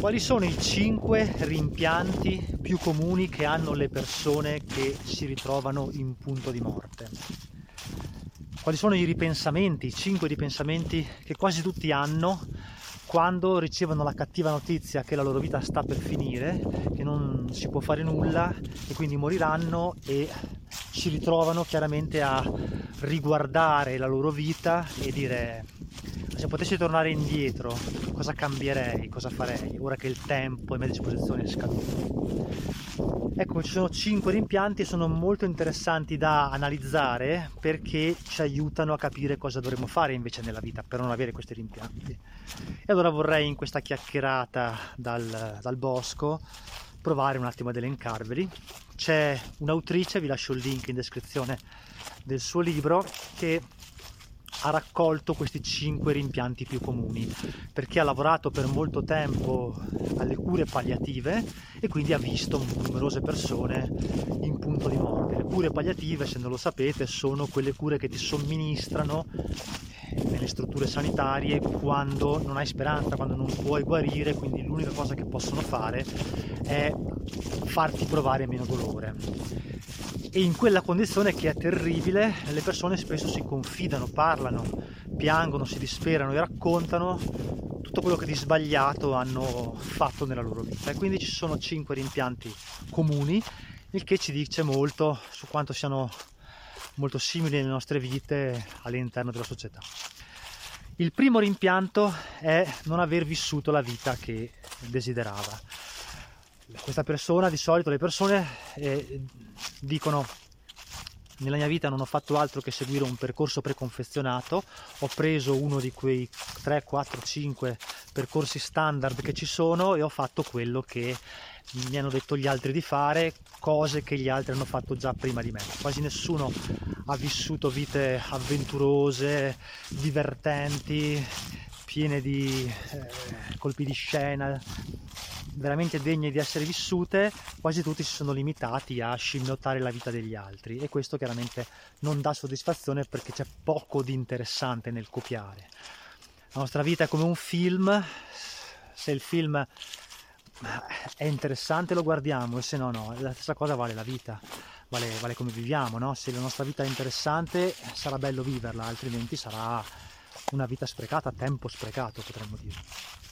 Quali sono i 5 rimpianti più comuni che hanno le persone che si ritrovano in punto di morte? Quali sono i ripensamenti, i 5 ripensamenti che quasi tutti hanno quando ricevono la cattiva notizia che la loro vita sta per finire, che non si può fare nulla e quindi moriranno e si ritrovano chiaramente a riguardare la loro vita e dire se potessi tornare indietro cosa cambierei, cosa farei ora che il tempo a mia disposizione è scaduto. Ecco, ci sono 5 rimpianti e sono molto interessanti da analizzare perché ci aiutano a capire cosa dovremmo fare invece nella vita per non avere questi rimpianti. E allora vorrei in questa chiacchierata dal, dal bosco provare un attimo ad elencarveli. C'è un'autrice, vi lascio il link in descrizione del suo libro, che ha raccolto questi cinque rimpianti più comuni perché ha lavorato per molto tempo alle cure palliative e quindi ha visto numerose persone in punto di morte. Le cure palliative, se non lo sapete, sono quelle cure che ti somministrano nelle strutture sanitarie quando non hai speranza, quando non puoi guarire, quindi l'unica cosa che possono fare è farti provare meno dolore e in quella condizione che è terribile le persone spesso si confidano, parlano, piangono, si disperano e raccontano tutto quello che di sbagliato hanno fatto nella loro vita e quindi ci sono cinque rimpianti comuni il che ci dice molto su quanto siano molto simili le nostre vite all'interno della società. Il primo rimpianto è non aver vissuto la vita che desiderava questa persona, di solito le persone eh, dicono nella mia vita non ho fatto altro che seguire un percorso preconfezionato, ho preso uno di quei 3, 4, 5 percorsi standard che ci sono e ho fatto quello che mi hanno detto gli altri di fare, cose che gli altri hanno fatto già prima di me. Quasi nessuno ha vissuto vite avventurose, divertenti, piene di eh, colpi di scena, veramente degne di essere vissute, quasi tutti si sono limitati a scimmiottare la vita degli altri e questo chiaramente non dà soddisfazione perché c'è poco di interessante nel copiare. La nostra vita è come un film, se il film è interessante lo guardiamo e se no no, la stessa cosa vale la vita, vale, vale come viviamo, no? se la nostra vita è interessante sarà bello viverla, altrimenti sarà una vita sprecata, tempo sprecato potremmo dire.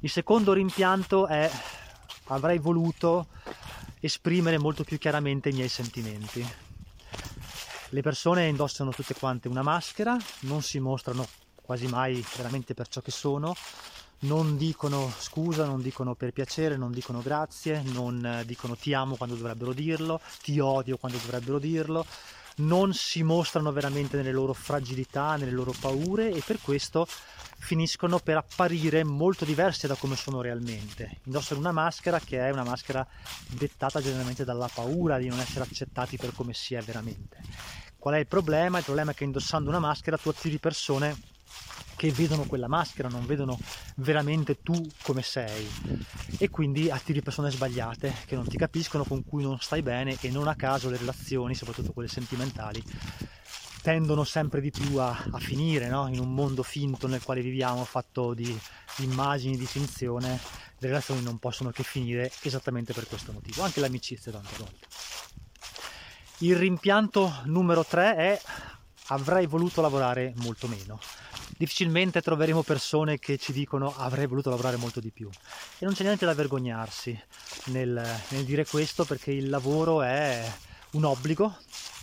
Il secondo rimpianto è avrei voluto esprimere molto più chiaramente i miei sentimenti. Le persone indossano tutte quante una maschera, non si mostrano quasi mai veramente per ciò che sono, non dicono scusa, non dicono per piacere, non dicono grazie, non dicono ti amo quando dovrebbero dirlo, ti odio quando dovrebbero dirlo, non si mostrano veramente nelle loro fragilità, nelle loro paure e per questo finiscono per apparire molto diverse da come sono realmente. Indossano una maschera che è una maschera dettata generalmente dalla paura di non essere accettati per come si è veramente. Qual è il problema? Il problema è che indossando una maschera tu attiri persone che vedono quella maschera, non vedono veramente tu come sei e quindi attiri persone sbagliate che non ti capiscono, con cui non stai bene e non a caso le relazioni, soprattutto quelle sentimentali, tendono sempre di più a, a finire no? in un mondo finto nel quale viviamo, fatto di immagini, di finzione, le relazioni non possono che finire esattamente per questo motivo, anche l'amicizia tante volte. Il rimpianto numero 3 è avrei voluto lavorare molto meno. Difficilmente troveremo persone che ci dicono avrei voluto lavorare molto di più. E non c'è niente da vergognarsi nel, nel dire questo perché il lavoro è un obbligo,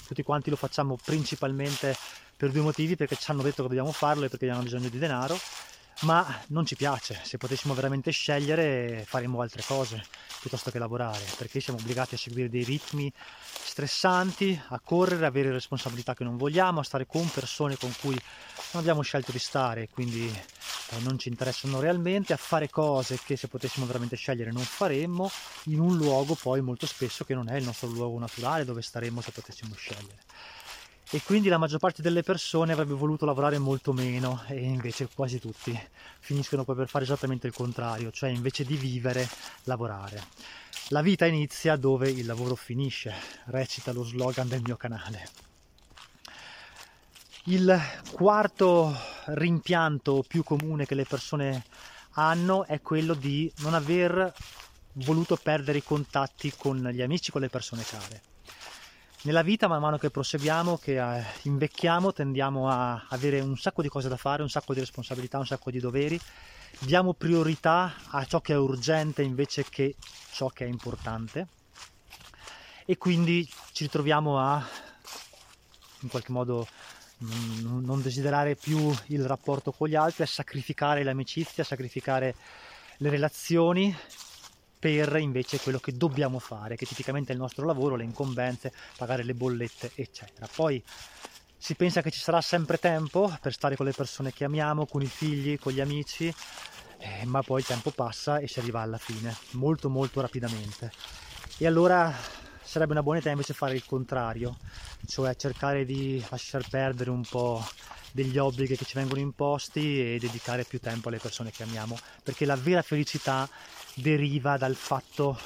tutti quanti lo facciamo principalmente per due motivi, perché ci hanno detto che dobbiamo farlo e perché abbiamo bisogno di denaro, ma non ci piace, se potessimo veramente scegliere faremmo altre cose piuttosto che lavorare, perché siamo obbligati a seguire dei ritmi stressanti, a correre, a avere responsabilità che non vogliamo, a stare con persone con cui non abbiamo scelto di stare, quindi eh, non ci interessano realmente, a fare cose che se potessimo veramente scegliere non faremmo, in un luogo poi molto spesso che non è il nostro luogo naturale dove staremmo se potessimo scegliere e quindi la maggior parte delle persone avrebbe voluto lavorare molto meno e invece quasi tutti finiscono poi per fare esattamente il contrario, cioè invece di vivere, lavorare. La vita inizia dove il lavoro finisce, recita lo slogan del mio canale. Il quarto rimpianto più comune che le persone hanno è quello di non aver voluto perdere i contatti con gli amici, con le persone care. Nella vita, man mano che proseguiamo, che eh, invecchiamo, tendiamo a avere un sacco di cose da fare, un sacco di responsabilità, un sacco di doveri. Diamo priorità a ciò che è urgente invece che ciò che è importante e quindi ci ritroviamo a in qualche modo non desiderare più il rapporto con gli altri, a sacrificare l'amicizia, a sacrificare le relazioni per invece quello che dobbiamo fare, che tipicamente è il nostro lavoro, le incombenze, pagare le bollette, eccetera. Poi si pensa che ci sarà sempre tempo per stare con le persone che amiamo, con i figli, con gli amici, eh, ma poi il tempo passa e si arriva alla fine, molto molto rapidamente. E allora sarebbe una buona idea invece fare il contrario, cioè cercare di lasciar perdere un po' degli obblighi che ci vengono imposti e dedicare più tempo alle persone che amiamo, perché la vera felicità deriva dal fatto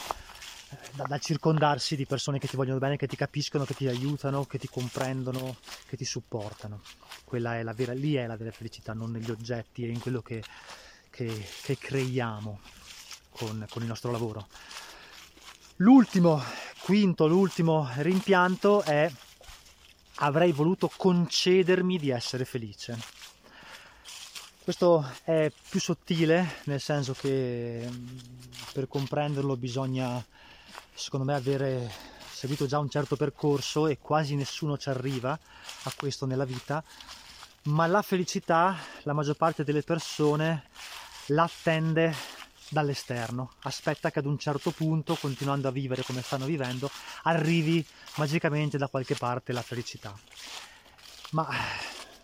dal circondarsi di persone che ti vogliono bene, che ti capiscono, che ti aiutano, che ti comprendono, che ti supportano. Quella è la vera, lì è la vera felicità, non negli oggetti e in quello che, che, che creiamo con, con il nostro lavoro. L'ultimo, quinto, l'ultimo rimpianto è avrei voluto concedermi di essere felice. Questo è più sottile, nel senso che mm, per comprenderlo bisogna, secondo me, avere seguito già un certo percorso e quasi nessuno ci arriva a questo nella vita, ma la felicità la maggior parte delle persone la attende dall'esterno, aspetta che ad un certo punto, continuando a vivere come stanno vivendo, arrivi magicamente da qualche parte la felicità. Ma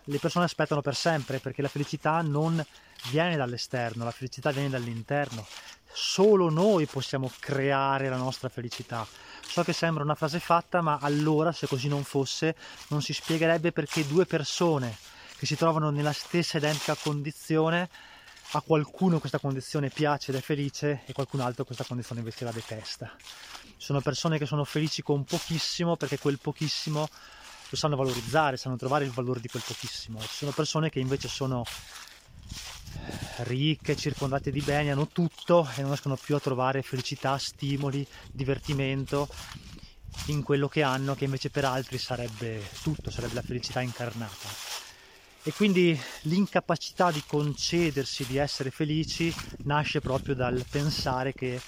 le persone aspettano per sempre perché la felicità non viene dall'esterno, la felicità viene dall'interno. Solo noi possiamo creare la nostra felicità. So che sembra una frase fatta, ma allora, se così non fosse, non si spiegherebbe perché due persone che si trovano nella stessa identica condizione a qualcuno questa condizione piace ed è felice e qualcun altro questa condizione invece la detesta. Sono persone che sono felici con pochissimo perché quel pochissimo lo sanno valorizzare, sanno trovare il valore di quel pochissimo. Ci sono persone che invece sono ricche, circondate di beni, hanno tutto e non riescono più a trovare felicità, stimoli, divertimento in quello che hanno, che invece per altri sarebbe tutto, sarebbe la felicità incarnata. E quindi l'incapacità di concedersi di essere felici nasce proprio dal pensare che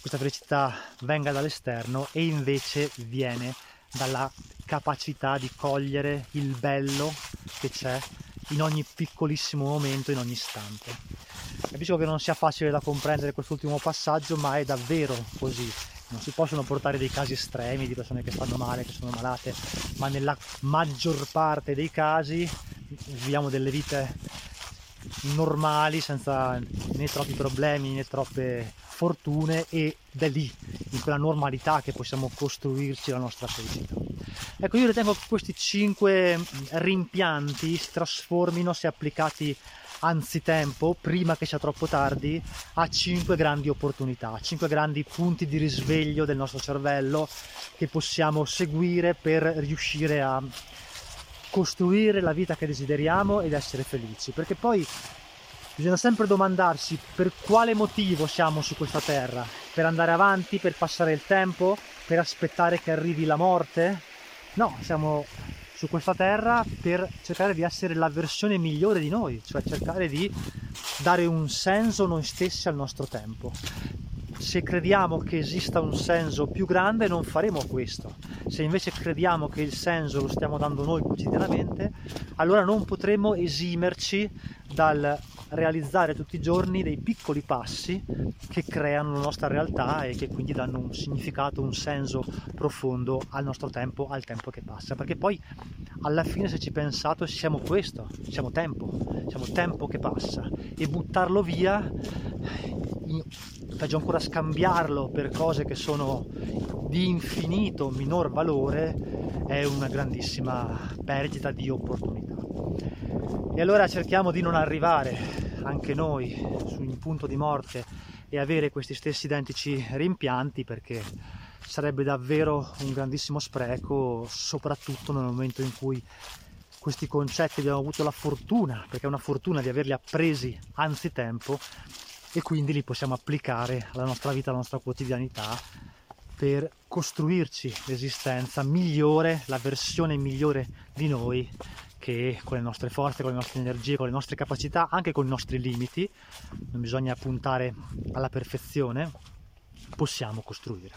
questa felicità venga dall'esterno e invece viene dalla capacità di cogliere il bello che c'è in ogni piccolissimo momento, in ogni istante. Capisco che non sia facile da comprendere quest'ultimo passaggio, ma è davvero così. Non si possono portare dei casi estremi di persone che stanno male, che sono malate, ma nella maggior parte dei casi viviamo delle vite normali senza né troppi problemi né troppe fortune ed è lì, in quella normalità che possiamo costruirci la nostra felicità. Ecco, io ritengo che questi cinque rimpianti si trasformino, se applicati anzitempo, prima che sia troppo tardi, a cinque grandi opportunità, cinque grandi punti di risveglio del nostro cervello che possiamo seguire per riuscire a costruire la vita che desideriamo ed essere felici, perché poi bisogna sempre domandarsi per quale motivo siamo su questa terra, per andare avanti, per passare il tempo, per aspettare che arrivi la morte? No, siamo su questa terra per cercare di essere la versione migliore di noi, cioè cercare di dare un senso noi stessi al nostro tempo, se crediamo che esista un senso più grande non faremo questo. Se invece crediamo che il senso lo stiamo dando noi quotidianamente, allora non potremo esimerci dal realizzare tutti i giorni dei piccoli passi che creano la nostra realtà e che quindi danno un significato, un senso profondo al nostro tempo, al tempo che passa. Perché poi alla fine se ci pensate siamo questo, siamo tempo, siamo tempo che passa e buttarlo via peggio ancora scambiarlo per cose che sono di infinito minor valore è una grandissima perdita di opportunità. E allora cerchiamo di non arrivare anche noi su un punto di morte e avere questi stessi identici rimpianti perché sarebbe davvero un grandissimo spreco, soprattutto nel momento in cui questi concetti abbiamo avuto la fortuna, perché è una fortuna di averli appresi anzitempo, e quindi li possiamo applicare alla nostra vita, alla nostra quotidianità per costruirci l'esistenza migliore, la versione migliore di noi che con le nostre forze, con le nostre energie, con le nostre capacità, anche con i nostri limiti, non bisogna puntare alla perfezione, possiamo costruire.